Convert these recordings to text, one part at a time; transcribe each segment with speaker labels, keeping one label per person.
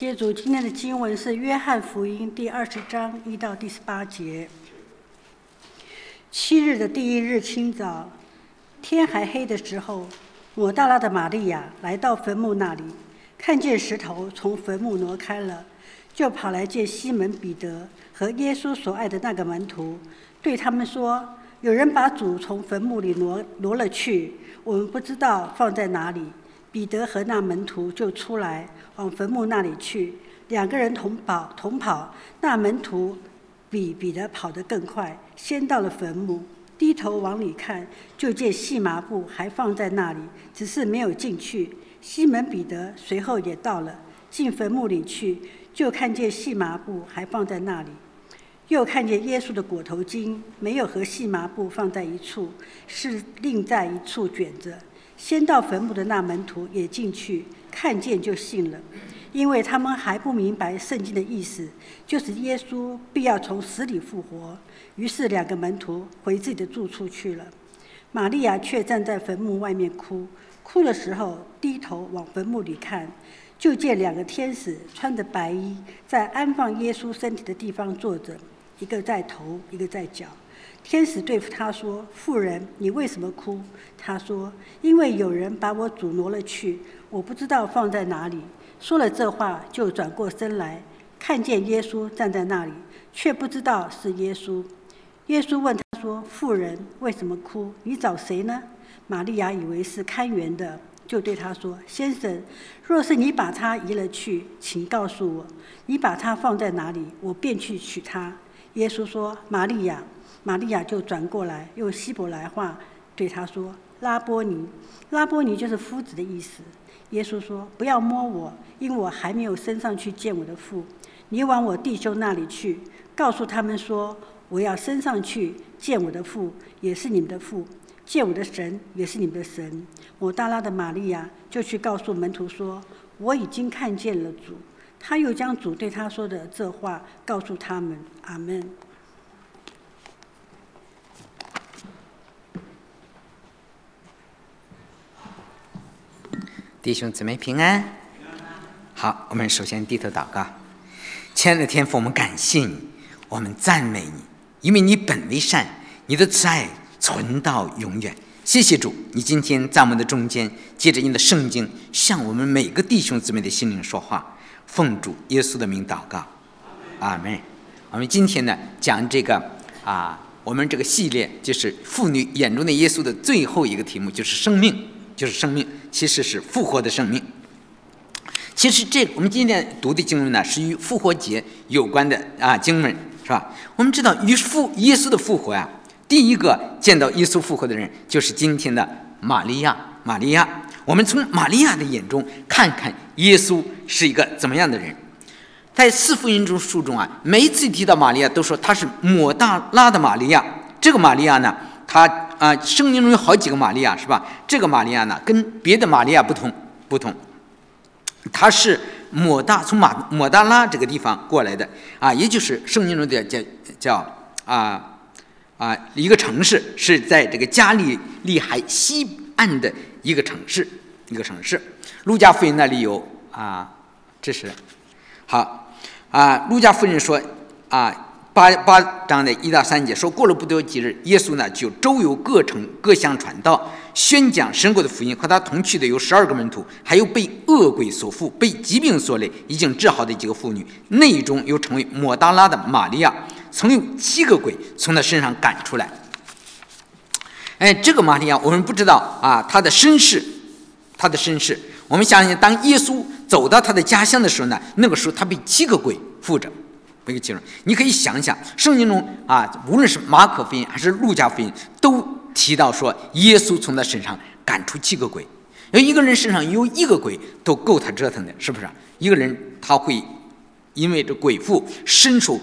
Speaker 1: 接主今天的经文是《约翰福音》第二十章一到第十八节。七日的第一日清早，天还黑的时候，抹大拉的玛利亚来到坟墓那里，看见石头从坟墓挪开了，就跑来见西门彼得和耶稣所爱的那个门徒，对他们说：“有人把主从坟墓里挪挪了去，我们不知道放在哪里。”彼得和那门徒就出来。往坟墓那里去，两个人同跑同跑。那门徒比彼得跑得更快，先到了坟墓，低头往里看，就见细麻布还放在那里，只是没有进去。西门彼得随后也到了，进坟墓里去，就看见细麻布还放在那里，又看见耶稣的裹头巾没有和细麻布放在一处，是另在一处卷着。先到坟墓的那门徒也进去。看见就信了，因为他们还不明白圣经的意思，就是耶稣必要从死里复活。于是两个门徒回自己的住处去了。玛利亚却站在坟墓外面哭，哭的时候低头往坟墓里看，就见两个天使穿着白衣，在安放耶稣身体的地方坐着，一个在头，一个在脚。天使对付他说：“妇人，你为什么哭？”他说：“因为有人把我主挪了去。”我不知道放在哪里。说了这话，就转过身来，看见耶稣站在那里，却不知道是耶稣。耶稣问他说：“妇人，为什么哭？你找谁呢？”玛利亚以为是看园的，就对他说：“先生，若是你把他移了去，请告诉我，你把他放在哪里，我便去取他。”耶稣说：“玛利亚。”玛利亚就转过来，用希伯来话对他说：“拉波尼。”拉波尼就是夫子的意思。耶稣说：“不要摸我，因我还没有升上去见我的父。你往我弟兄那里去，告诉他们说：我要升上去见我的父，也是你们的父；见我的神，也是你们的神。”抹大拉的玛利亚就去告诉门徒说：“我已经看见了主。”他又将主对他说的这话告诉他们。阿门。
Speaker 2: 弟兄姊妹平安，好，我们首先低头祷告。亲爱的天父，我们感谢你，我们赞美你，因为你本为善，你的慈爱存到永远。谢谢主，你今天在我们的中间，借着你的圣经，向我们每个弟兄姊妹的心灵说话。奉主耶稣的名祷告，阿门。我们今天呢，讲这个啊，我们这个系列就是妇女眼中的耶稣的最后一个题目，就是生命。就是生命，其实是复活的生命。其实这我们今天读的经文呢，是与复活节有关的啊经文，是吧？我们知道，与复耶稣的复活呀，第一个见到耶稣复活的人，就是今天的玛利亚。玛利亚，我们从玛利亚的眼中看看耶稣是一个怎么样的人。在四福音中书中啊，每一次提到玛利亚，都说她是抹大拉的玛利亚。这个玛利亚呢？他啊，圣经中有好几个玛利亚，是吧？这个玛利亚呢，跟别的玛利亚不同，不同。他是抹大从马抹大拉这个地方过来的啊，也就是圣经中的叫叫啊啊一个城市，是在这个加利利海西岸的一个城市，一个城市。路加福音那里有啊，这是好啊。路加夫人说啊。八八章的一到三节说过了不多几日，耶稣呢就周游各城各乡传道，宣讲神国的福音。和他同去的有十二个门徒，还有被恶鬼所附、被疾病所累、已经治好的几个妇女。内中又成为抹大拉的玛利亚，曾有七个鬼从他身上赶出来。哎，这个玛利亚我们不知道啊，她的身世，她的身世。我们相信，当耶稣走到他的家乡的时候呢，那个时候他被七个鬼附着。一个记录，你可以想想，圣经中啊，无论是马可福音还是路加福音，都提到说，耶稣从他身上赶出七个鬼。要一个人身上有一个鬼，都够他折腾的，是不是？一个人他会因为这鬼附深受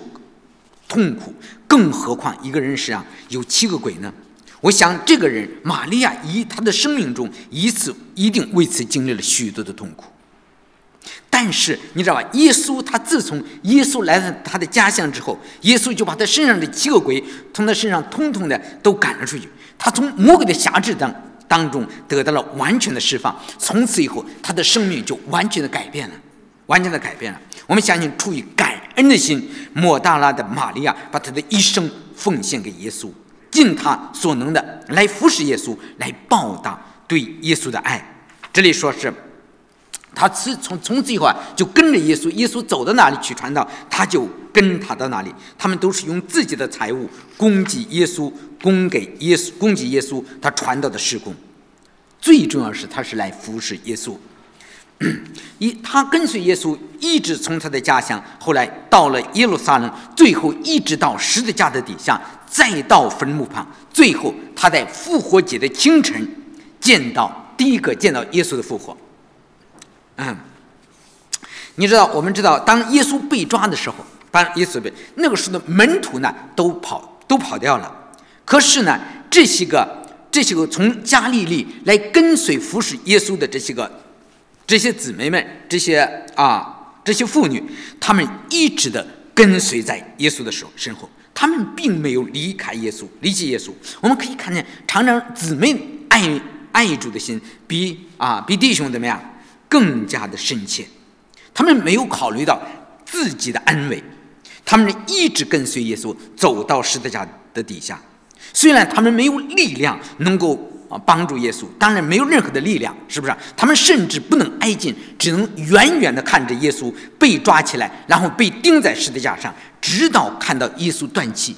Speaker 2: 痛苦，更何况一个人身上有七个鬼呢？我想，这个人玛利亚，以他的生命中一次一定为此经历了许多的痛苦。但是你知道吧？耶稣他自从耶稣来到他的家乡之后，耶稣就把他身上的七个鬼从他身上通通的都赶了出去。他从魔鬼的辖制当当中得到了完全的释放。从此以后，他的生命就完全的改变了。完全的改变了。我们相信，出于感恩的心，莫大拉的玛利亚把他的一生奉献给耶稣，尽他所能的来服侍耶稣，来报答对耶稣的爱。这里说是，他从从从此以后啊，就跟着耶稣，耶稣走到哪里去传道，他就跟他到哪里。他们都是用自己的财物供给耶稣，供给耶稣，供给耶稣他传道的施工。最重要是，他是来服侍耶稣。一，他跟随耶稣，一直从他的家乡，后来到了耶路撒冷，最后一直到十字架的底下，再到坟墓旁，最后他在复活节的清晨见到第一个见到耶稣的复活。嗯，你知道，我们知道，当耶稣被抓的时候，当耶稣被那个时候的门徒呢，都跑都跑掉了。可是呢，这些个这些个从加利利来跟随服侍耶稣的这些个。这些姊妹们，这些啊，这些妇女，她们一直的跟随在耶稣的手身后，她们并没有离开耶稣，离弃耶稣。我们可以看见，常常姊妹爱爱主的心，比啊比弟兄怎么样更加的深切。他们没有考虑到自己的安危，他们一直跟随耶稣走到十字架的底下。虽然他们没有力量能够。啊，帮助耶稣，当然没有任何的力量，是不是？他们甚至不能挨近，只能远远的看着耶稣被抓起来，然后被钉在十字架上，直到看到耶稣断气。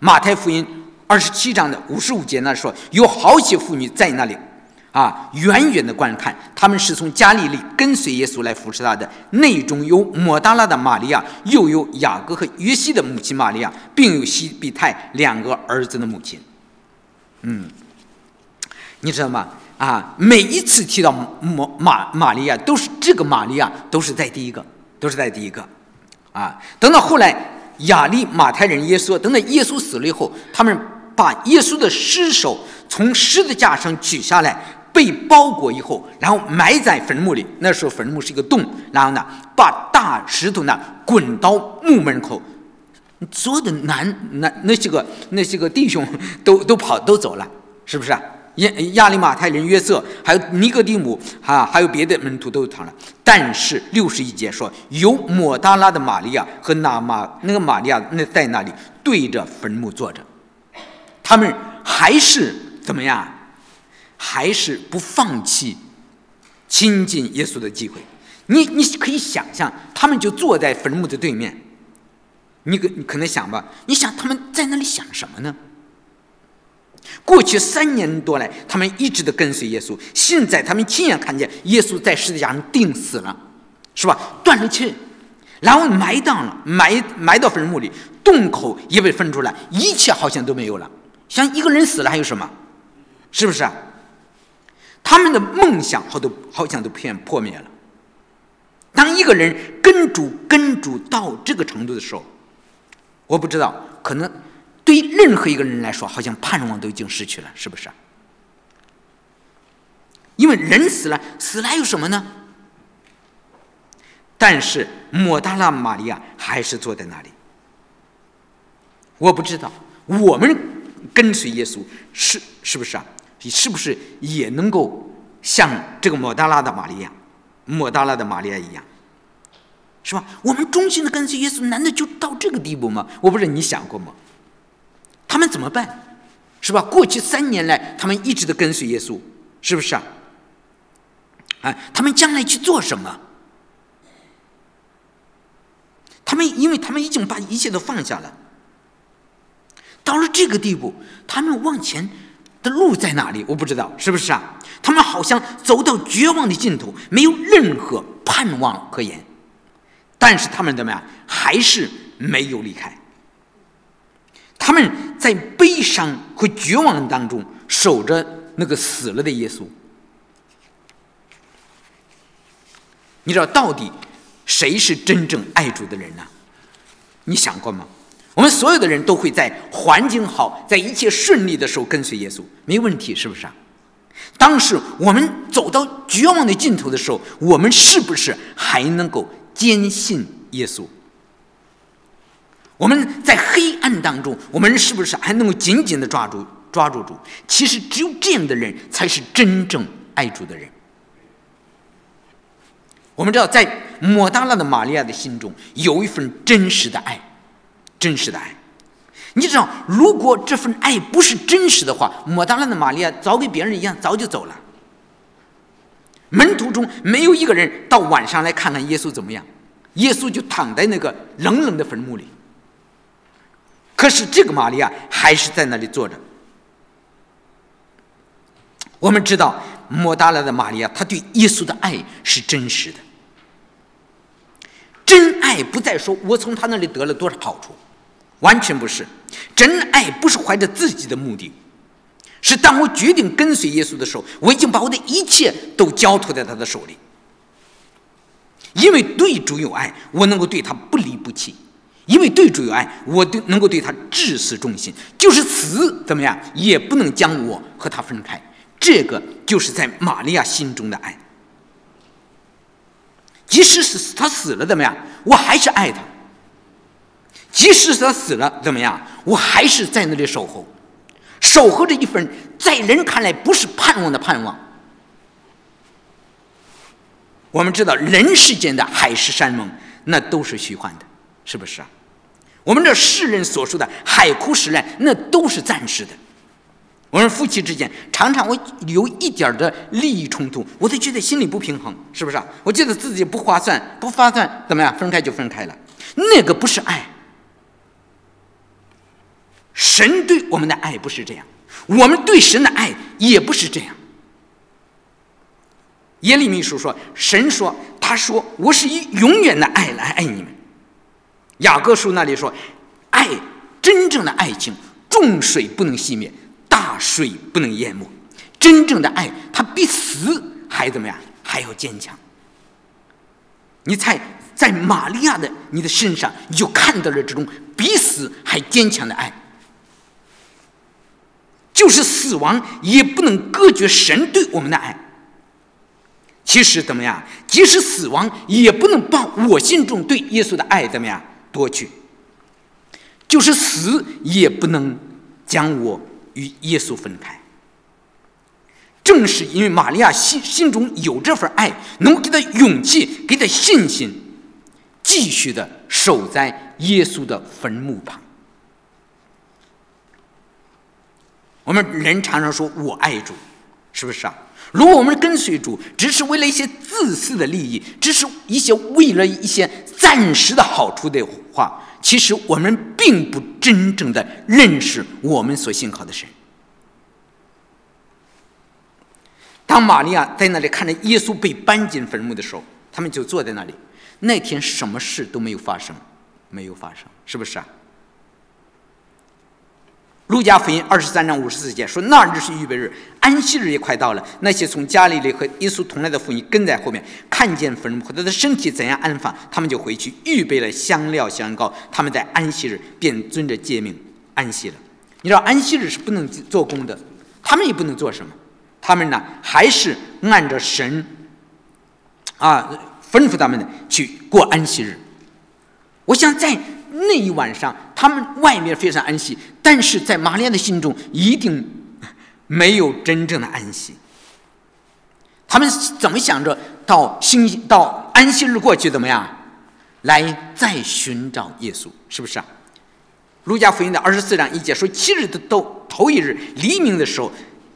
Speaker 2: 马太福音二十七章的五十五节那说，有好些妇女在那里，啊，远远的观看，他们是从加利利跟随耶稣来扶持他的，内中有抹大拉的玛利亚，又有雅各和约西的母亲玛利亚，并有西比泰两个儿子的母亲，嗯。你知道吗？啊，每一次提到玛玛玛利亚，都是这个玛利亚都是在第一个，都是在第一个，啊，等到后来亚利马太人耶稣，等到耶稣死了以后，他们把耶稣的尸首从十字架上取下来，被包裹以后，然后埋在坟墓里。那时候坟墓是一个洞，然后呢，把大石头呢滚到墓门口，所有的男男那些个那些个弟兄都都跑都走了，是不是啊？亚亚利马太人约瑟，还有尼格底姆，哈，还有别的门徒都躺了。但是六十一节说，有抹大拉的玛利亚和那玛那个玛利亚那在那里对着坟墓坐着，他们还是怎么样？还是不放弃亲近耶稣的机会？你你可以想象，他们就坐在坟墓的对面。你可你可能想吧？你想他们在那里想什么呢？过去三年多来，他们一直的跟随耶稣。现在他们亲眼看见耶稣在十字架上钉死了，是吧？断了气，然后埋葬了，埋埋到坟墓里，洞口也被分出来，一切好像都没有了。像一个人死了，还有什么？是不是？他们的梦想好都好像都片破灭了。当一个人跟主跟主到这个程度的时候，我不知道，可能。对于任何一个人来说，好像盼望都已经失去了，是不是？因为人死了，死了有什么呢？但是莫大拉玛利亚还是坐在那里。我不知道，我们跟随耶稣是是不是啊？你是不是也能够像这个莫大拉的玛利亚、莫大拉的玛利亚一样，是吧？我们忠心的跟随耶稣，难道就到这个地步吗？我不知道你想过吗？他们怎么办？是吧？过去三年来，他们一直的跟随耶稣，是不是啊？哎，他们将来去做什么？他们，因为他们已经把一切都放下了，到了这个地步，他们往前的路在哪里？我不知道，是不是啊？他们好像走到绝望的尽头，没有任何盼望可言。但是他们怎么样？还是没有离开。他们在悲伤和绝望当中守着那个死了的耶稣。你知道到底谁是真正爱主的人呢？你想过吗？我们所有的人都会在环境好、在一切顺利的时候跟随耶稣，没问题，是不是啊？当时我们走到绝望的尽头的时候，我们是不是还能够坚信耶稣？我们在黑暗当中，我们是不是还能够紧紧的抓住抓住主？其实只有这样的人才是真正爱主的人。我们知道，在抹大拉的玛利亚的心中有一份真实的爱，真实的爱。你知道，如果这份爱不是真实的话，抹大拉的玛利亚早跟别人一样，早就走了。门徒中没有一个人到晚上来看看耶稣怎么样，耶稣就躺在那个冷冷的坟墓里。可是这个玛利亚还是在那里坐着。我们知道，抹大拉的玛利亚，她对耶稣的爱是真实的。真爱不再说我从他那里得了多少好处，完全不是。真爱不是怀着自己的目的，是当我决定跟随耶稣的时候，我已经把我的一切都交托在他的手里。因为对主有爱，我能够对他不离不弃；因为对主有爱，我对能够对他至死忠心，就是死怎么样也不能将我和他分开。这个就是在玛利亚心中的爱。即使是他死了怎么样，我还是爱他；即使他死了怎么样，我还是在那里守候，守候着一份在人看来不是盼望的盼望。我们知道，人世间的海誓山盟，那都是虚幻的，是不是啊？我们这世人所说的海枯石烂，那都是暂时的。我们夫妻之间常常我有一点的利益冲突，我都觉得心里不平衡，是不是啊？我觉得自己不划算，不划算，怎么样？分开就分开了，那个不是爱。神对我们的爱不是这样，我们对神的爱也不是这样。耶利米书说：“神说，他说我是以永远的爱来爱你们。”雅各书那里说：“爱，真正的爱情，重水不能熄灭。”大水不能淹没，真正的爱，它比死还怎么样？还要坚强。你猜，在玛利亚的你的身上，你就看到了这种比死还坚强的爱。就是死亡也不能隔绝神对我们的爱。其实怎么样？即使死亡也不能把我心中对耶稣的爱怎么样夺去。就是死也不能将我。与耶稣分开，正是因为玛利亚心心中有这份爱，能给他勇气，给他信心，继续的守在耶稣的坟墓旁。我们人常常说我爱主，是不是啊？如果我们跟随主，只是为了一些自私的利益，只是一些为了一些暂时的好处的话。其实我们并不真正的认识我们所信靠的神。当玛利亚在那里看着耶稣被搬进坟墓的时候，他们就坐在那里。那天什么事都没有发生，没有发生，是不是啊？路加福音二十三章五十四节说：“那日是预备日，安息日也快到了。那些从加利利和耶稣同来的妇女跟在后面，看见坟墓和他的身体怎样安放，他们就回去预备了香料香膏。他们在安息日便遵着诫命安息了。你知道安息日是不能做工的，他们也不能做什么，他们呢还是按照神啊吩咐他们的去过安息日。我想在。”那一晚上，他们外面非常安息，但是在玛利亚的心中一定没有真正的安息。他们怎么想着到星到安息日过去怎么样，来再寻找耶稣？是不是啊？路加福音的二十四章一节说：七日的头头一日黎明的时候，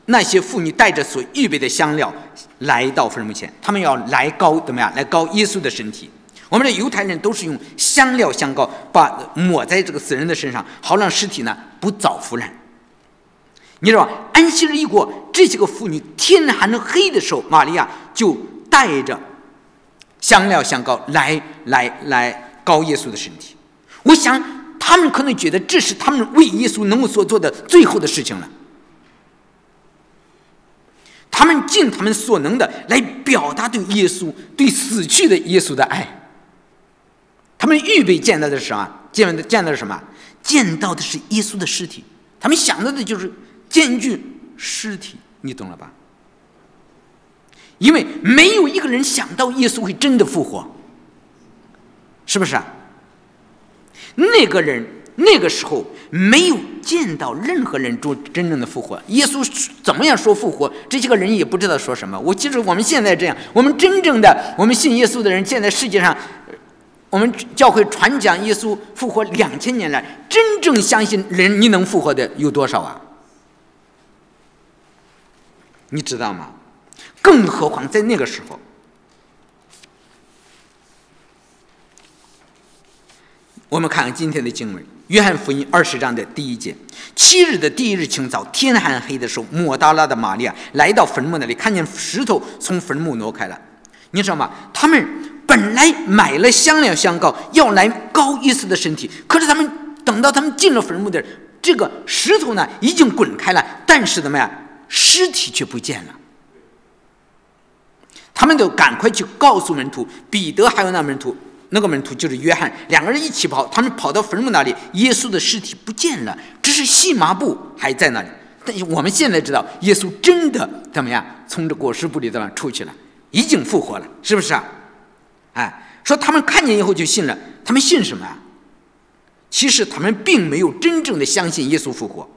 Speaker 2: 那些妇女带着所预备的香料来到坟墓前，他们要来高怎么样？来高耶稣的身体。我们的犹太人都是用香料香膏把抹在这个死人的身上，好让尸体呢不早腐烂。你知道，安息日一过，这些个妇女天还能黑的时候，玛利亚就带着香料香膏来来来膏耶稣的身体。我想，他们可能觉得这是他们为耶稣能够所做的最后的事情了。他们尽他们所能的来表达对耶稣、对死去的耶稣的爱。他们预备见到的是什么？见到的见到的是什么？见到的是耶稣的尸体。他们想到的就是见一具尸体，你懂了吧？因为没有一个人想到耶稣会真的复活，是不是啊？那个人那个时候没有见到任何人做真正的复活。耶稣怎么样说复活，这些个人也不知道说什么。我记住我们现在这样，我们真正的我们信耶稣的人，现在世界上，我们教会传讲耶稣复活两千年来，真正相信人你能复活的有多少啊？你知道吗？更何况在那个时候。我们看看今天的经文，《约翰福音》二十章的第一节：七日的第一日清早，天还黑的时候，抹大拉的玛利亚来到坟墓那里，看见石头从坟墓挪开了。你知道吗？他们本来买了香料香膏，要来膏耶稣的身体，可是他们等到他们进了坟墓的这个石头呢，已经滚开了，但是怎么样，尸体却不见了。他们就赶快去告诉门徒，彼得还有那门徒。那个门徒就是约翰，两个人一起跑，他们跑到坟墓那里，耶稣的尸体不见了，只是细麻布还在那里。但是我们现在知道，耶稣真的怎么样，从这裹尸布里头出去了，已经复活了，是不是啊？哎，说他们看见以后就信了，他们信什么啊？其实他们并没有真正的相信耶稣复活。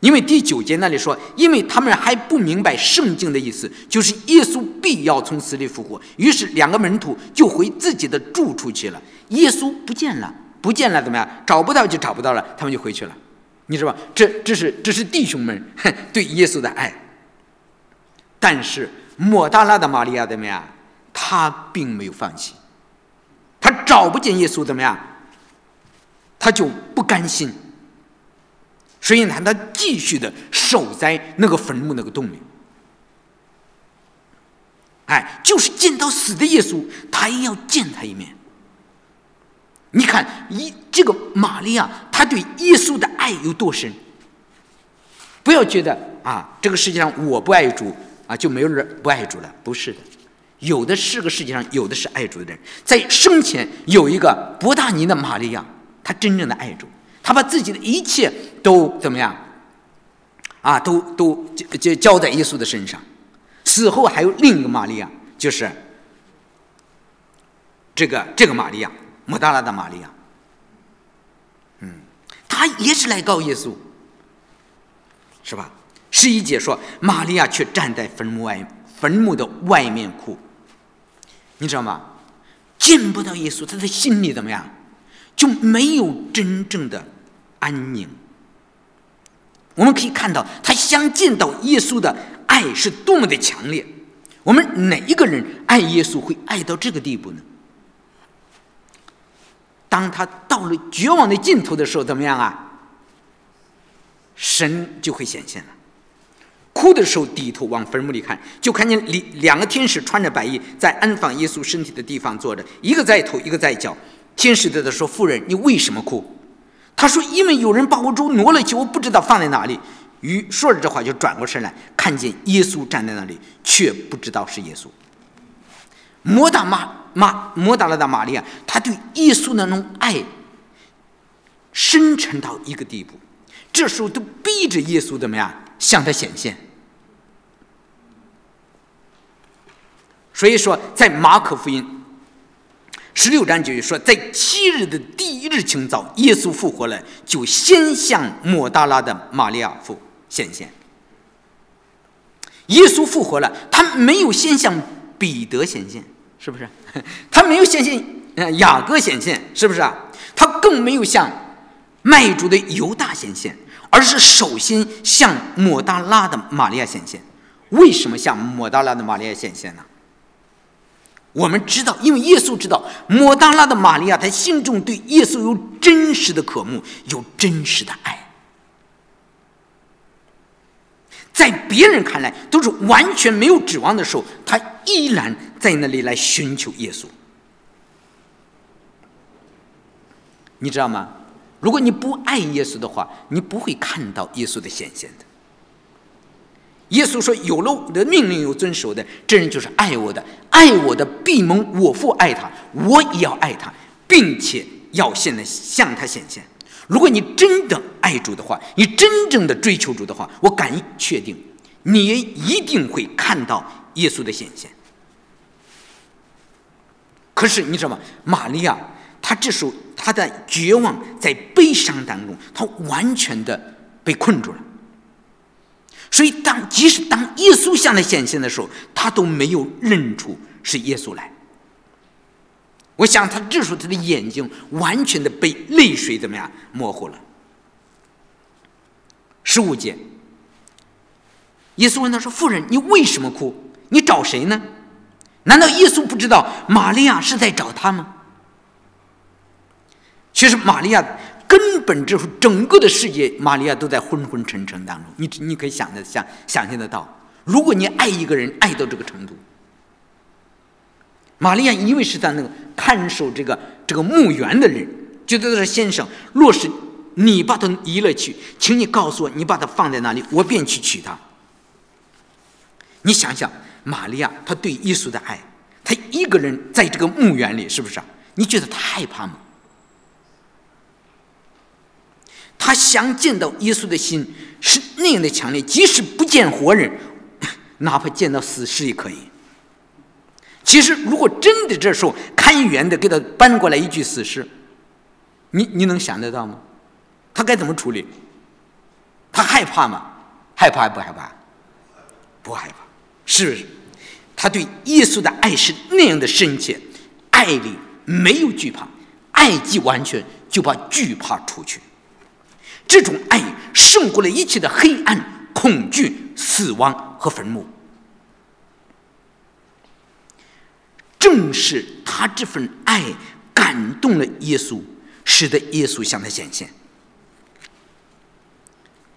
Speaker 2: 因为第九节那里说，因为他们还不明白圣经的意思，就是耶稣必要从死里复活。于是两个门徒就回自己的住处去了。耶稣不见了，不见了，怎么样？找不到就找不到了，他们就回去了。你知道吧？这这是这是弟兄们 对耶稣的爱。但是莫大拉的玛利亚怎么样？他并没有放弃，他找不见耶稣怎么样？他就不甘心。所以呢，他继续的守在那个坟墓那个洞里，哎，就是见到死的耶稣，他也要见他一面。你看，一这个玛利亚，他对耶稣的爱有多深？不要觉得啊，这个世界上我不爱主啊，就没有人不爱主了。不是的，有的是个世界上有的是爱主的人，在生前有一个伯大尼的玛利亚，他真正的爱主。他把自己的一切都怎么样？啊，都都就就交在耶稣的身上。死后还有另一个玛利亚，就是这个这个玛利亚，莫大拉的玛利亚。嗯，他也是来告耶稣，是吧？十一节说，玛利亚却站在坟墓外，坟墓的外面哭。你知道吗？见不到耶稣，他的心里怎么样？就没有真正的安宁。我们可以看到，他想见到耶稣的爱是多么的强烈。我们哪一个人爱耶稣会爱到这个地步呢？当他到了绝望的尽头的时候，怎么样啊？神就会显现了。哭的时候，低头往坟墓里看，就看见两两个天使穿着白衣，在安放耶稣身体的地方坐着，一个在头，一个在脚。天使对他说：“夫人，你为什么哭？”他说：“因为有人把我猪挪了去，我不知道放在哪里。”于说着这话，就转过身来，看见耶稣站在那里，却不知道是耶稣。摩大玛玛摩大拉的玛利亚，他对耶稣那种爱深沉到一个地步，这时候都逼着耶稣怎么样向他显现。所以说，在马可福音。十六章就说，在七日的第一日清早，耶稣复活了，就先向抹大拉的玛利亚父显现。耶稣复活了，他没有先向彼得显现，是不是？他没有显现，雅各显现，是不是啊？他更没有向卖主的犹大显现，而是首先向抹大拉的玛利亚显现。为什么向抹大拉的玛利亚显现呢？我们知道，因为耶稣知道，抹大拉的玛利亚，她心中对耶稣有真实的渴慕，有真实的爱。在别人看来都是完全没有指望的时候，他依然在那里来寻求耶稣。你知道吗？如果你不爱耶稣的话，你不会看到耶稣的显现的。耶稣说：“有了我的命令有遵守的，这人就是爱我的。爱我的必蒙我父爱他，我也要爱他，并且要现在向他显现。如果你真的爱主的话，你真正的追求主的话，我敢确定，你也一定会看到耶稣的显现。可是你知道吗？玛利亚，她这时候他的绝望，在悲伤当中，他完全的被困住了。所以，当即使当耶稣向他显现的时候，他都没有认出是耶稣来。我想，他这时候他的眼睛完全的被泪水怎么样模糊了。十五节，耶稣问他说：“妇人，你为什么哭？你找谁呢？难道耶稣不知道玛利亚是在找他吗？”其实，玛利亚根本就是整个的世界，玛利亚都在昏昏沉沉当中。你你可以想的想想象得到，如果你爱一个人爱到这个程度，玛利亚因为是在那个看守这个这个墓园的人，觉得说先生，若是你把他移了去，请你告诉我，你把他放在哪里，我便去取他。你想想，玛利亚她对耶稣的爱，她一个人在这个墓园里，是不是？你觉得她害怕吗？他想见到耶稣的心是那样的强烈，即使不见活人，哪怕见到死尸也可以。其实，如果真的这时候看园的给他搬过来一具死尸，你你能想得到吗？他该怎么处理？他害怕吗？害怕不害怕？不害怕，是不是？他对耶稣的爱是那样的深切，爱里没有惧怕，爱既完全，就把惧怕除去。这种爱胜过了一切的黑暗、恐惧、死亡和坟墓。正是他这份爱感动了耶稣，使得耶稣向他显现。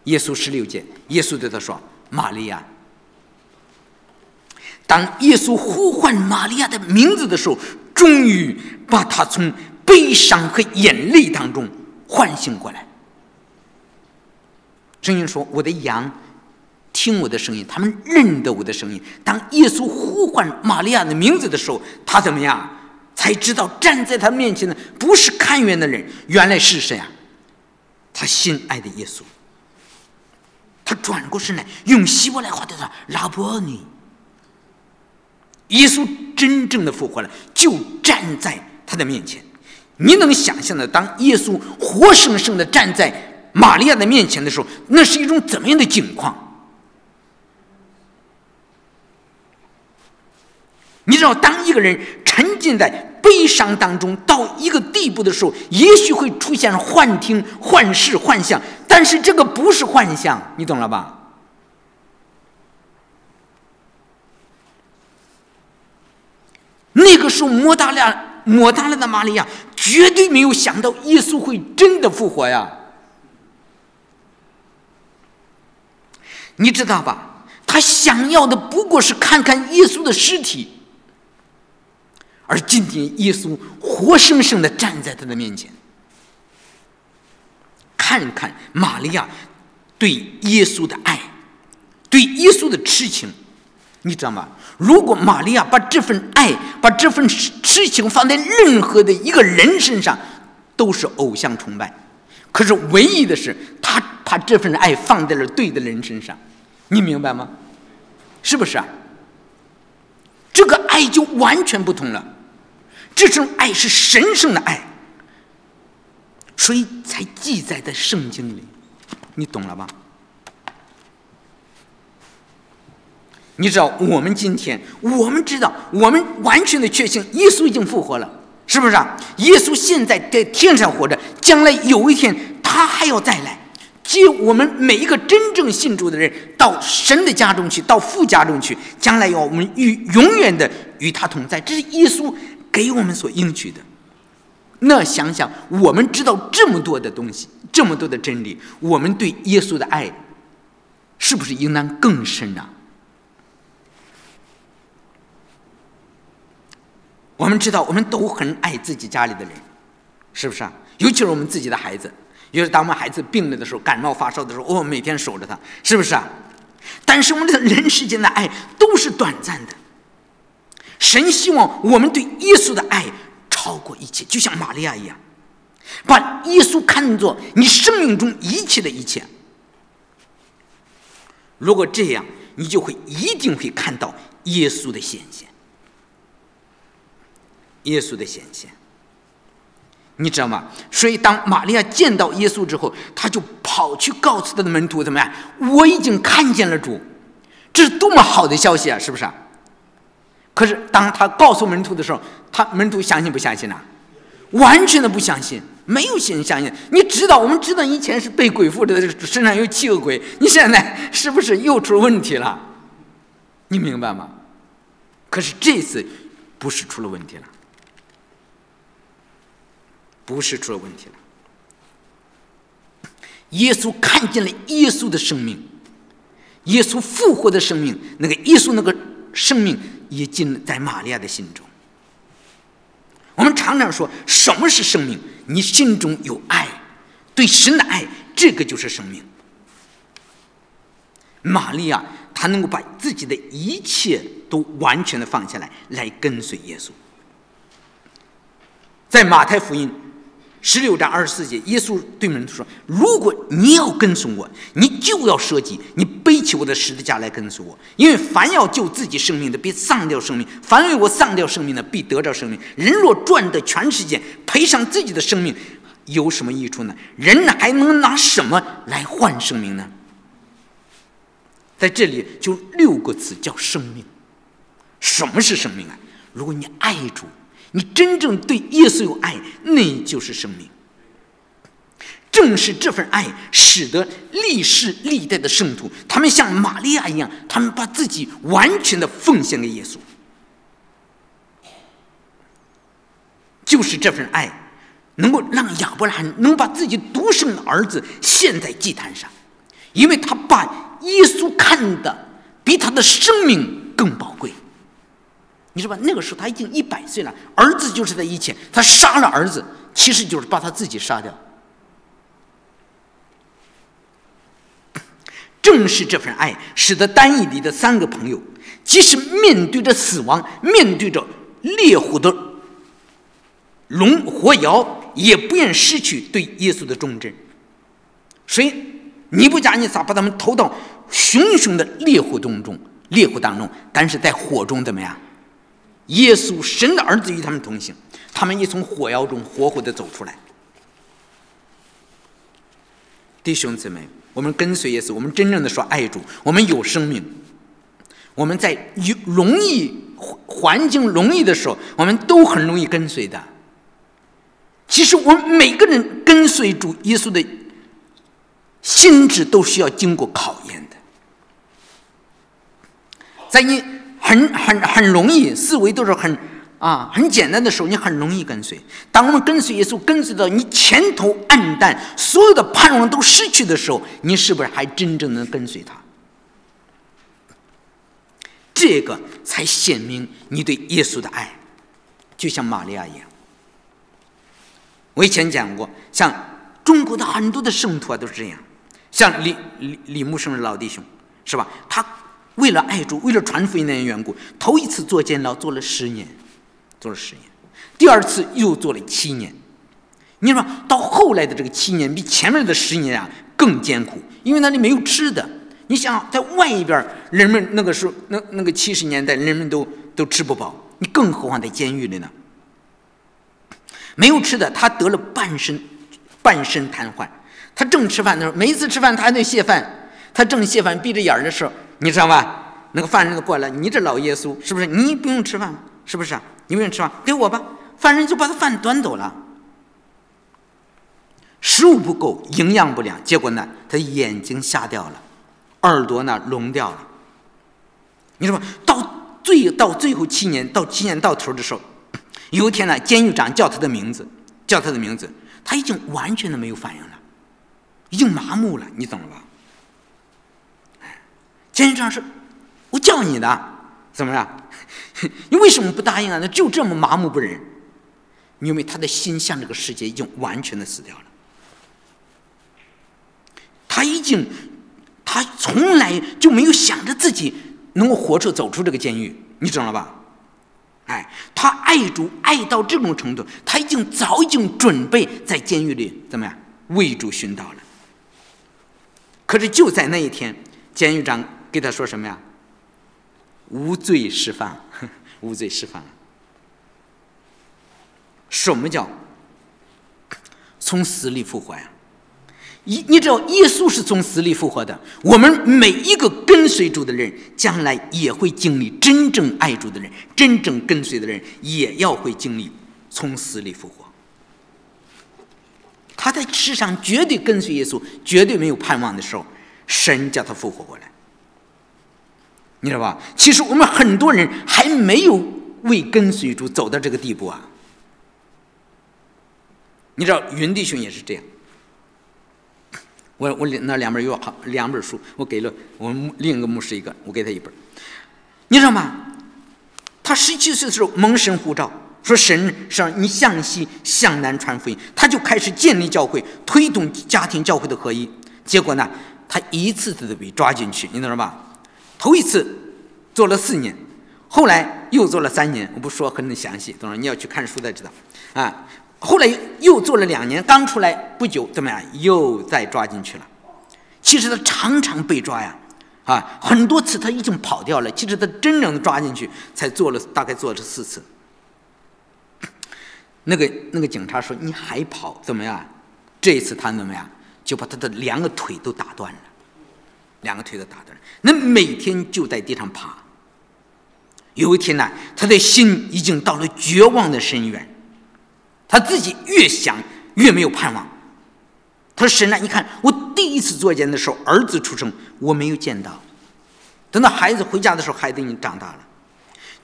Speaker 2: 耶稣十六节，耶稣对他说：“玛利亚。”当耶稣呼唤玛利亚的名字的时候，终于把他从悲伤和眼泪当中唤醒过来。声音说：“我的羊听我的声音，他们认得我的声音。”当耶稣呼唤玛利亚的名字的时候，他怎么样？才知道站在他面前的不是看园的人，原来是谁啊？他心爱的耶稣。他转过身来，用希伯来话对他拉波尼。耶稣真正的复活了，就站在他的面前。你能想象的，当耶稣活生生的站在。玛利亚的面前的时候，那是一种怎么样的境况？你知道，当一个人沉浸在悲伤当中到一个地步的时候，也许会出现幻听、幻视、幻象，但是这个不是幻象，你懂了吧？那个时候，摩大拉、摩大拉的玛利亚绝对没有想到耶稣会真的复活呀。你知道吧？他想要的不过是看看耶稣的尸体，而今天耶稣活生生的站在他的面前，看看玛利亚对耶稣的爱，对耶稣的痴情，你知道吗？如果玛利亚把这份爱、把这份痴情放在任何的一个人身上，都是偶像崇拜。可是唯一的是，他把这份爱放在了对的人身上，你明白吗？是不是啊？这个爱就完全不同了，这种爱是神圣的爱，所以才记载在圣经里，你懂了吧？你知道，我们今天，我们知道，我们完全的确信，耶稣已经复活了。是不是啊？耶稣现在在天上活着，将来有一天他还要再来，接我们每一个真正信主的人到神的家中去，到父家中去，将来要我们与永远的与他同在。这是耶稣给我们所应许的。那想想，我们知道这么多的东西，这么多的真理，我们对耶稣的爱，是不是应当更深啊？我们知道，我们都很爱自己家里的人，是不是啊？尤其是我们自己的孩子，尤其是当我们孩子病了的时候，感冒发烧的时候，我们每天守着他，是不是啊？但是我们的人世间的爱都是短暂的。神希望我们对耶稣的爱超过一切，就像玛利亚一样，把耶稣看作你生命中一切的一切。如果这样，你就会一定会看到耶稣的显现。耶稣的显现，你知道吗？所以当玛利亚见到耶稣之后，他就跑去告诉他的门徒怎么样？我已经看见了主，这是多么好的消息啊！是不是？可是当他告诉门徒的时候，他门徒相信不相信呢？完全的不相信，没有人相信。你知道，我们知道以前是被鬼附着的，身上有七个鬼，你现在是不是又出问题了？你明白吗？可是这次不是出了问题了。不是出了问题了。耶稣看见了耶稣的生命，耶稣复活的生命，那个耶稣那个生命也进在玛利亚的心中。我们常常说，什么是生命？你心中有爱，对神的爱，这个就是生命。玛利亚她能够把自己的一切都完全的放下来，来跟随耶稣。在马太福音。十六章二十四节，耶稣对门徒说：“如果你要跟从我，你就要舍己，你背起我的十字架来跟随我。因为凡要救自己生命的，必丧掉生命；凡为我丧掉生命的，必得着生命。人若赚得全世界，赔上自己的生命，有什么益处呢？人还能拿什么来换生命呢？”在这里就六个字叫生命。什么是生命啊？如果你爱主。你真正对耶稣有爱，那就是生命。正是这份爱，使得历世历代的圣徒，他们像玛利亚一样，他们把自己完全的奉献给耶稣。就是这份爱，能够让亚伯拉罕能把自己独生的儿子献在祭坛上，因为他把耶稣看的比他的生命更宝贵。你知道吧？那个时候他已经一百岁了，儿子就是在一切。他杀了儿子，其实就是把他自己杀掉。正是这份爱，使得丹尼里的三个朋友，即使面对着死亡，面对着烈火的龙火窑，也不愿失去对耶稣的忠贞。所以，尼布甲尼撒把他们投到熊熊的烈火当中，烈火当中，但是在火中怎么样？耶稣，神的儿子与他们同行，他们也从火窑中活活的走出来。弟兄姊妹，我们跟随耶稣，我们真正的说爱主，我们有生命。我们在有容易环境容易的时候，我们都很容易跟随的。其实我们每个人跟随主耶稣的心智都需要经过考验的，在你。很很很容易，思维都是很啊很简单的时候，你很容易跟随。当我们跟随耶稣，跟随到你前途暗淡，所有的盼望都失去的时候，你是不是还真正能跟随他？这个才显明你对耶稣的爱，就像玛利亚一样。我以前讲过，像中国的很多的圣徒啊，都是这样。像李李李木生老弟兄，是吧？他。为了爱主，为了传福音的缘故，头一次做监牢做了十年，做了十年，第二次又做了七年。你说到后来的这个七年，比前面的十年啊更艰苦，因为那里没有吃的。你想在外边，人们那个时候那那个七十年代，人们都都吃不饱，你更何况在监狱里呢？没有吃的，他得了半身半身瘫痪。他正吃饭的时候，每一次吃饭他还得谢饭，他正谢饭闭着眼的时候。你知道吧？那个犯人就过来，你这老耶稣是不是？你不用吃饭，是不是？你不用吃饭，给我吧。犯人就把他饭端走了。食物不够，营养不良，结果呢，他眼睛瞎掉了，耳朵呢聋掉了。你说到最到最后七年，到七年到头的时候，有一天呢，监狱长叫他的名字，叫他的名字，他已经完全的没有反应了，已经麻木了，你懂了吧？监狱长说：“我叫你的，怎么样？你为什么不答应啊？那就这么麻木不仁？因为他的心向这个世界已经完全的死掉了。他已经，他从来就没有想着自己能够活着走出这个监狱，你知道了吧？哎，他爱主爱到这种程度，他已经早已经准备在监狱里怎么样为主殉道了。可是就在那一天，监狱长。”给他说什么呀？无罪释放，无罪释放。什么叫从死里复活呀。你你知道耶稣是从死里复活的，我们每一个跟随主的人，将来也会经历真正爱主的人，真正跟随的人也要会经历从死里复活。他在世上绝对跟随耶稣，绝对没有盼望的时候，神叫他复活过来，你知道吧？其实我们很多人还没有为跟随主走到这个地步啊。你知道云弟兄也是这样。我我那两本有好两本书，我给了我们另一个牧师一个，我给他一本。你知道吗？他十七岁的时候蒙神呼召，说神让你向西向南传福音，他就开始建立教会，推动家庭教会的合一。结果呢，他一次次的被抓进去，你懂了吧？头一次做了四年，后来又做了三年，我不说很详细，懂了？你要去看书才知道啊。后来又做了两年，刚出来不久，怎么样？又再抓进去了。其实他常常被抓呀，啊，很多次他已经跑掉了。其实他真正的抓进去，才做了大概做了四次。那个那个警察说：“你还跑？怎么样？”这一次他怎么样？就把他的两个腿都打断了，两个腿都打断。那每天就在地上爬。有一天呢，他的心已经到了绝望的深渊。他自己越想越没有盼望。他说：“神啊，你看我第一次做监的时候，儿子出生我没有见到。等到孩子回家的时候，孩子已经长大了。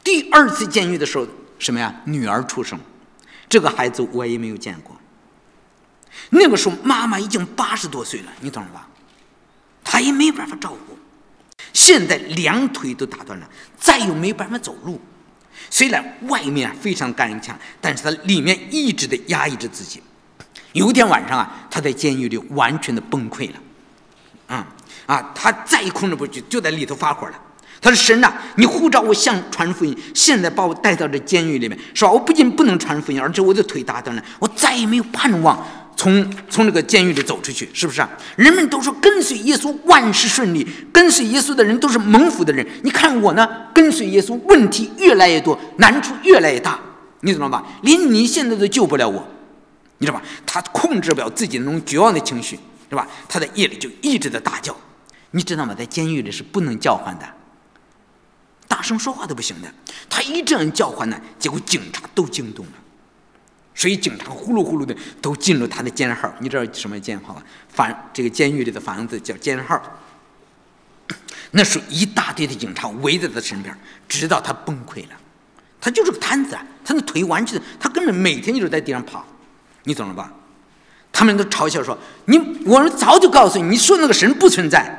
Speaker 2: 第二次监狱的时候，什么呀？女儿出生，这个孩子我也没有见过。那个时候妈妈已经八十多岁了，你懂了吧？他也没办法照顾。现在两腿都打断了，再又没办法走路。”虽然外面非常刚强，但是他里面一直的压抑着自己。有一天晚上啊，他在监狱里完全的崩溃了，啊啊，他再也控制不住，就在里头发火了。他说：“神呐，你呼召我向传福音，现在把我带到这监狱里面，是吧？我不仅不能传福音，而且我的腿打断了，我再也没有盼望。”从从这个监狱里走出去，是不是啊？人们都说跟随耶稣万事顺利，跟随耶稣的人都是蒙福的人。你看我呢，跟随耶稣问题越来越多，难处越来越大，你知道吧？连你现在都救不了我，你知道吧？他控制不了自己那种绝望的情绪，是吧？他在夜里就一直在大叫，你知道吗？在监狱里是不能叫唤的，大声说话都不行的。他一这样叫唤呢，结果警察都惊动了。所以警察呼噜呼噜的都进入他的监号，你知道什么监号吗？房这个监狱里的房子叫监号。那时候一大堆的警察围在他身边，直到他崩溃了。他就是个瘫子，他那腿完全，他根本每天就是在地上爬，你懂了吧？他们都嘲笑说：“你，我们早就告诉你，你说那个神不存在，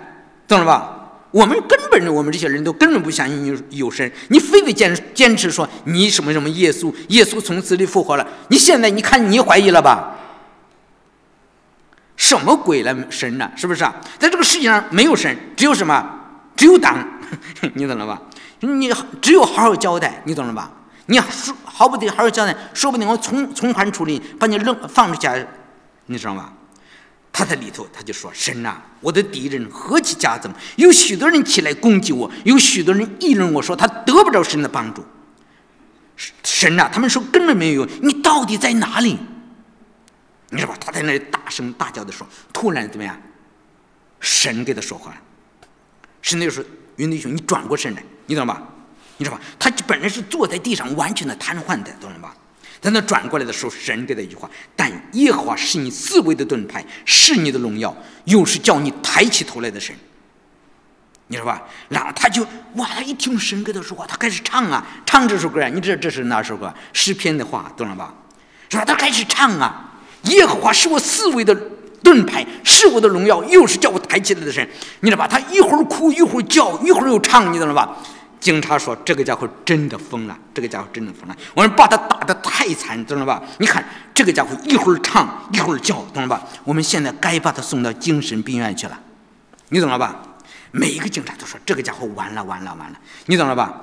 Speaker 2: 懂了吧？”我们根本，我们这些人都根本不相信有有神，你非得坚坚持说你什么什么耶稣，耶稣从死里复活了。你现在你看你怀疑了吧？什么鬼来神呢？是不是啊？在这个世界上没有神，只有什么？只有党，你懂了吧？你只有好好交代，你懂了吧？你说好不得好好交代，说不定我从从宽处理，把你扔放出去，你知道吗？他在里头，他就说：“神呐，我的敌人何其加增！有许多人起来攻击我，有许多人议论我说他得不着神的帮助。神呐，他们说根本没有用，你到底在哪里？你知道吧？他在那里大声大叫的时候，突然怎么样？神给他说话，神就说：‘云弟兄，你转过身来，你懂吧？你知道吧？他本来是坐在地上，完全的瘫痪的，懂了吧？’”在那转过来的时候，神给他一句话：“但耶和华是你四维的盾牌，是你的荣耀，又是叫你抬起头来的神。”你说吧？然后他就哇，他一听神跟他说话，他开始唱啊，唱这首歌啊。你知道这是哪首歌？诗篇的话，懂了吧？是吧？他开始唱啊，耶和华是我四维的盾牌，是我的荣耀，又是叫我抬起来的神。你知道吧？他一会儿哭，一会儿叫，一会儿又唱，你懂了吧？警察说：“这个家伙真的疯了，这个家伙真的疯了。我们把他打得太惨，懂了吧？你看这个家伙一会儿唱一会儿叫，懂了吧？我们现在该把他送到精神病院去了，你懂了吧？每一个警察都说这个家伙完了完了完了，你懂了吧？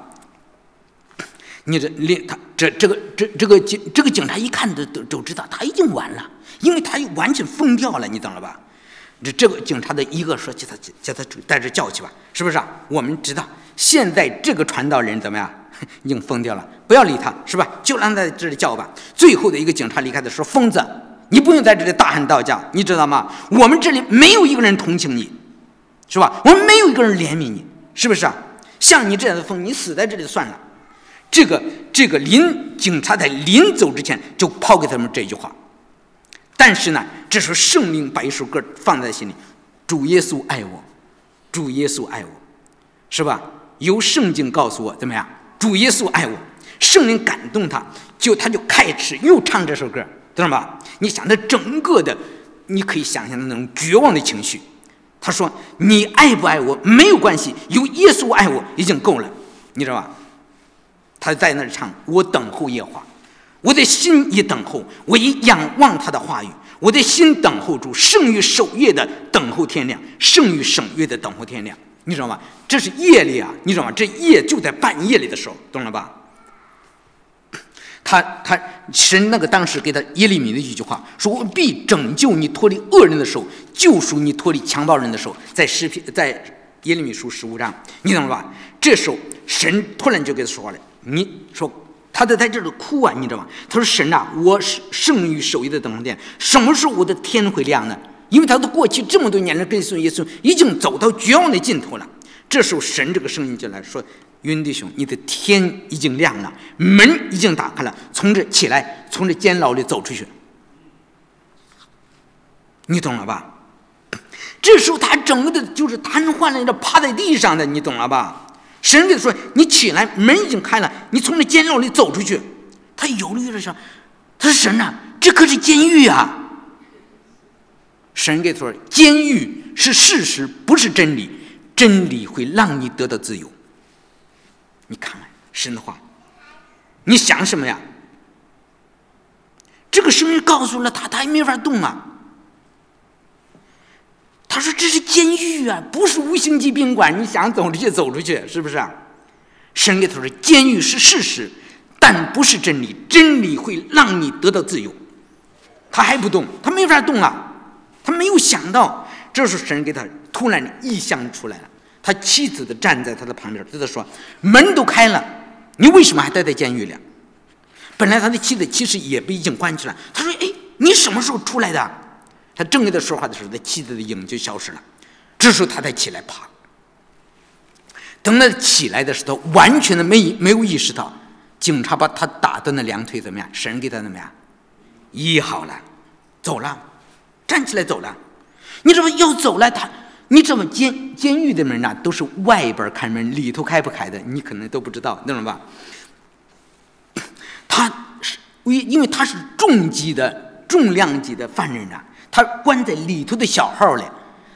Speaker 2: 你这连他这这个这这个警这个警察一看都都都知道他已经完了，因为他完全疯掉了，你懂了吧？这这个警察的一个说叫他叫他带着叫去吧，是不是啊？我们知道。”现在这个传道人怎么样？已经疯掉了，不要理他，是吧？就让他在这里叫吧。最后的一个警察离开的时候，疯子，你不用在这里大喊大叫，你知道吗？我们这里没有一个人同情你，是吧？我们没有一个人怜悯你，是不是啊？像你这样的疯，你死在这里算了。这个这个临警察在临走之前就抛给他们这句话，但是呢，这时候圣灵把一首歌放在心里，主耶稣爱我，主耶稣爱我，是吧？由圣经告诉我怎么样？主耶稣爱我，圣灵感动他，就他就开始又唱这首歌。知道吧？你想，他整个的，你可以想象的那种绝望的情绪。他说：“你爱不爱我没有关系，有耶稣爱我已经够了。”你知道吧？他在那儿唱：“我等候耶和华，我的心也等候，我已仰望他的话语。我的心等候住，胜于守夜的等候天亮，胜于省月的等候天亮。”你知道吗？这是夜里啊！你知道吗？这夜就在半夜里的时候，懂了吧？他他神那个当时给他耶利米的一句话，说我必拯救你脱离恶人的手，救赎你脱离强暴人的手，在诗篇在耶利米书十五章，你懂了吧？这时候神突然就给他说话了，你说他在在这里哭啊，你知道吗？他说神啊，我是胜于守夜的等候殿，什么时候我的天会亮呢？因为他的过去这么多年了，跟随耶稣已经走到绝望的尽头了。这时候神这个声音就来说。云弟兄，你的天已经亮了，门已经打开了，从这起来，从这监牢里走出去。你懂了吧？这时候他整个的就是瘫痪了，趴在地上的，你懂了吧？神给他说：“你起来，门已经开了，你从那监牢里走出去。”他犹豫了想，他说：“神呐，这可是监狱啊！”神给他说：“监狱是事实，不是真理，真理会让你得到自由。”你看看神的话，你想什么呀？这个声音告诉了他，他也没法动啊。他说：“这是监狱啊，不是五星级宾馆。你想走出去，走出去，是不是？”神给他说：“监狱是事实，但不是真理。真理会让你得到自由。”他还不动，他没法动啊。他没有想到，这时候神给他突然异象出来了。他妻子的站在他的旁边，对他说：“门都开了，你为什么还待在监狱里？”本来他的妻子其实也被已经关起来。他说：“哎，你什么时候出来的？”他正跟他说话的时候，他妻子的影就消失了。这时候他才起来爬。等他起来的时候，完全的没没有意识到，警察把他打断的两腿怎么样？神给他怎么样？医好了，走了，站起来走了。你怎么要走了？他。你怎么监监狱的门呐，都是外边开门，里头开不开的，你可能都不知道，懂了吧？他是为因为他是重级的重量级的犯人呐，他关在里头的小号里，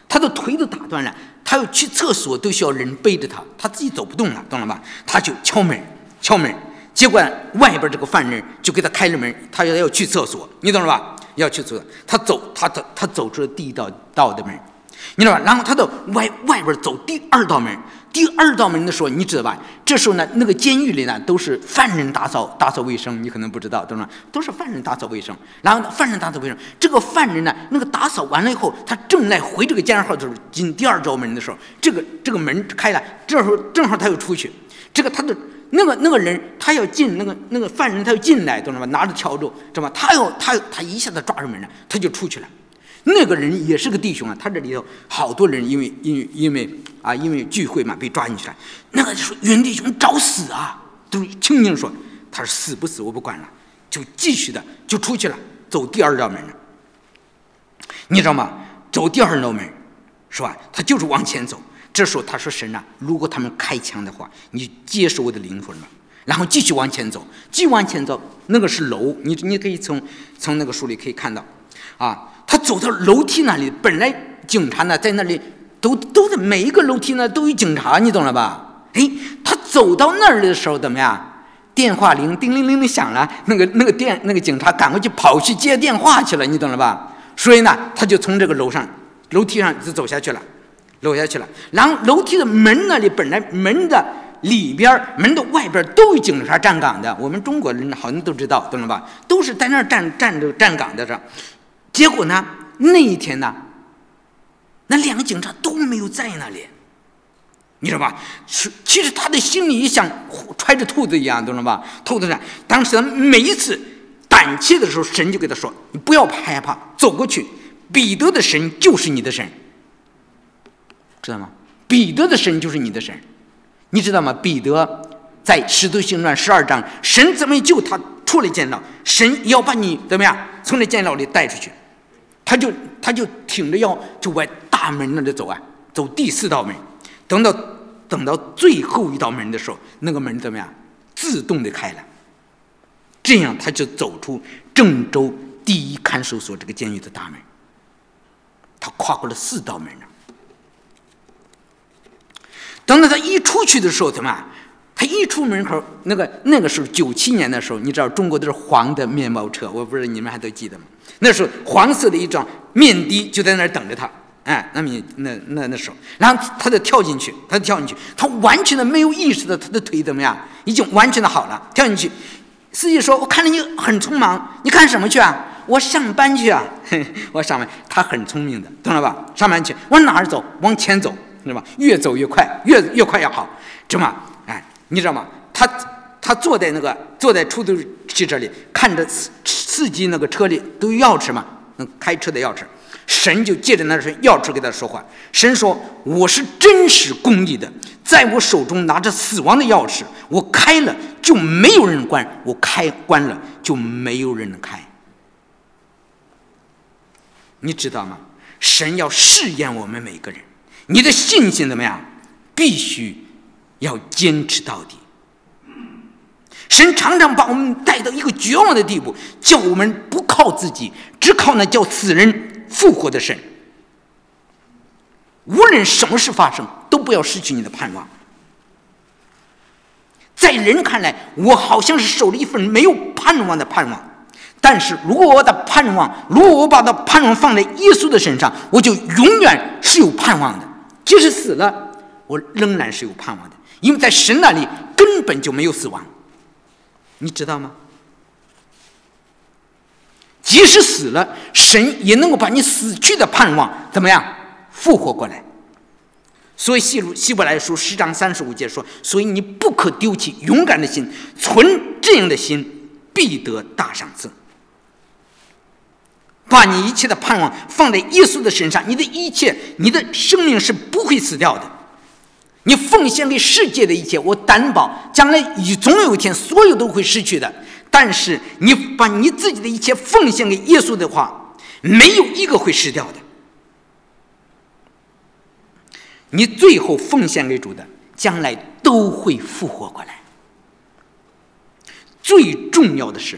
Speaker 2: 他的腿都打断了，他要去厕所都需要人背着他，他自己走不动了，懂了吧？他就敲门敲门，结果外边这个犯人就给他开了门，他要要去厕所，你懂了吧？要去厕所，他走他走他走出了第一道道的门。你知道吧？然后他到外外边走第二道门，第二道门的时候，你知道吧？这时候呢，那个监狱里呢都是犯人打扫打扫卫生，你可能不知道，懂吗？都是犯人打扫卫生。然后犯人打扫卫生，这个犯人呢，那个打扫完了以后，他正来回这个监号的时候，进第二道门的时候，这个这个门开了，这时候正好他又出去，这个他的那个那个人他要进那个那个犯人他要进来，懂了吧？拿着笤帚，知道吧？他要他他一下子抓住门了，他就出去了。那个人也是个弟兄啊，他这里头好多人因为因为因为啊因为聚会嘛被抓进去了。那个说云弟兄找死啊，都轻轻说，他说死不死我不管了，就继续的就出去了，走第二道门了。你知道吗？走第二道门，是吧？他就是往前走。这时候他说神呐，如果他们开枪的话，你接受我的灵魂吧。然后继续往前走，继续往前走，那个是楼，你你可以从从那个书里可以看到，啊。他走到楼梯那里，本来警察呢在那里，都都在每一个楼梯呢都有警察，你懂了吧？哎，他走到那儿的时候怎么样？电话铃叮铃铃的响了，那个那个电那个警察赶快就跑去接电话去了，你懂了吧？所以呢，他就从这个楼上楼梯上就走下去了，走下去了。然后楼梯的门那里本来门的里边门的外边都有警察站岗的，我们中国人好像都知道，懂了吧？都是在那儿站站着站岗的这。结果呢？那一天呢？那两个警察都没有在那里，你知道吧？其实他的心里像揣着兔子一样，懂了吧？兔子呢，当时每一次胆怯的时候，神就给他说：“你不要害怕，走过去。彼得的神就是你的神，知道吗？彼得的神就是你的神，你知道吗？彼得在《使徒行传》十二章，神怎么救他出来监牢？神要把你怎么样从那监牢里带出去？他就他就挺着腰就往大门那里走啊，走第四道门。等到等到最后一道门的时候，那个门怎么样？自动的开了。这样他就走出郑州第一看守所这个监狱的大门。他跨过了四道门呢。等到他一出去的时候，怎么？他一出门口，那个那个时候九七年的时候，你知道中国都是黄的面包车，我不知道你们还都记得吗？那时候黄色的一张面的就在那儿等着他，哎，那么那那那时候，然后他就跳进去，他就跳进去，他完全的没有意识到他的腿怎么样，已经完全的好了，跳进去。司机说：“我看着你很匆忙，你干什么去啊？我上班去啊！我上班。他很聪明的，懂了吧？上班去，往哪儿走？往前走，知道吧？越走越快，越越快越好，知道吗？哎，你知道吗？他他坐在那个坐在出租汽车里，看着司司机那个车里都有钥匙嘛，嗯，开车的钥匙。神就借着那声钥匙给他说话。神说：我是真实公义的，在我手中拿着死亡的钥匙，我开了。”就没有人关，我开关了就没有人能开。你知道吗？神要试验我们每个人，你的信心怎么样？必须要坚持到底。神常常把我们带到一个绝望的地步，叫我们不靠自己，只靠那叫死人复活的神。无论什么事发生，都不要失去你的盼望。在人看来，我好像是守了一份没有盼望的盼望。但是如果我的盼望，如果我把的盼望放在耶稣的身上，我就永远是有盼望的。即使死了，我仍然是有盼望的，因为在神那里根本就没有死亡。你知道吗？即使死了，神也能够把你死去的盼望怎么样复活过来。所以，希鲁希伯来书十章三十五节说：“所以你不可丢弃勇敢的心，存这样的心，必得大赏赐。把你一切的盼望放在耶稣的身上，你的一切，你的生命是不会死掉的。你奉献给世界的一切，我担保将来你总有一天，所有都会失去的。但是，你把你自己的一切奉献给耶稣的话，没有一个会失掉的。”你最后奉献给主的，将来都会复活过来。最重要的是，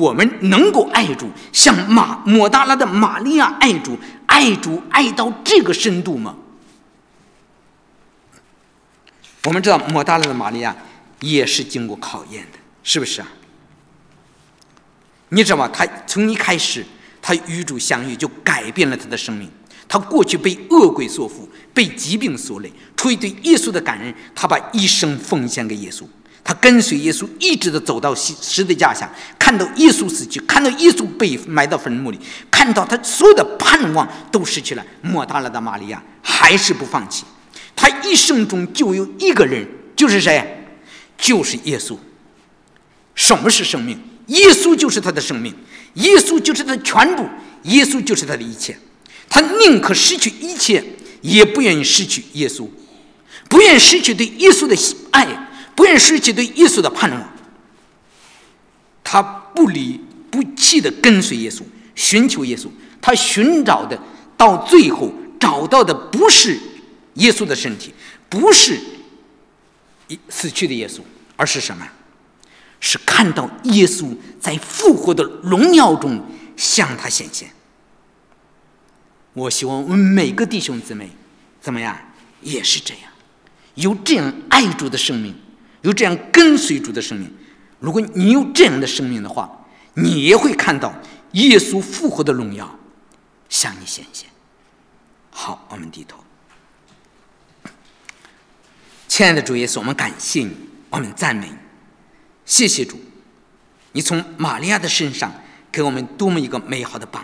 Speaker 2: 我们能够爱主，像马抹大拉的玛利亚爱主，爱主爱到这个深度吗？我们知道抹大拉的玛利亚也是经过考验的，是不是啊？你知道吗？他从一开始，他与主相遇，就改变了他的生命。他过去被恶鬼所缚，被疾病所累，出于对耶稣的感恩，他把一生奉献给耶稣。他跟随耶稣，一直的走到十十字架下，看到耶稣死去，看到耶稣被埋到坟墓里，看到他所有的盼望都失去了。莫大拉的玛利亚还是不放弃。他一生中就有一个人，就是谁？就是耶稣。什么是生命？耶稣就是他的生命，耶稣就是他的全部，耶稣就是他的一切。他宁可失去一切，也不愿意失去耶稣，不愿失去对耶稣的爱，不愿失去对耶稣的盼望。他不离不弃的跟随耶稣，寻求耶稣。他寻找的，到最后找到的不是耶稣的身体，不是死去的耶稣，而是什么？是看到耶稣在复活的荣耀中向他显现。我希望我们每个弟兄姊妹怎么样，也是这样，有这样爱主的生命，有这样跟随主的生命。如果你有这样的生命的话，你也会看到耶稣复活的荣耀向你显现。好，我们低头。亲爱的主耶稣，我们感谢你，我们赞美你，谢谢主，你从玛利亚的身上给我们多么一个美好的榜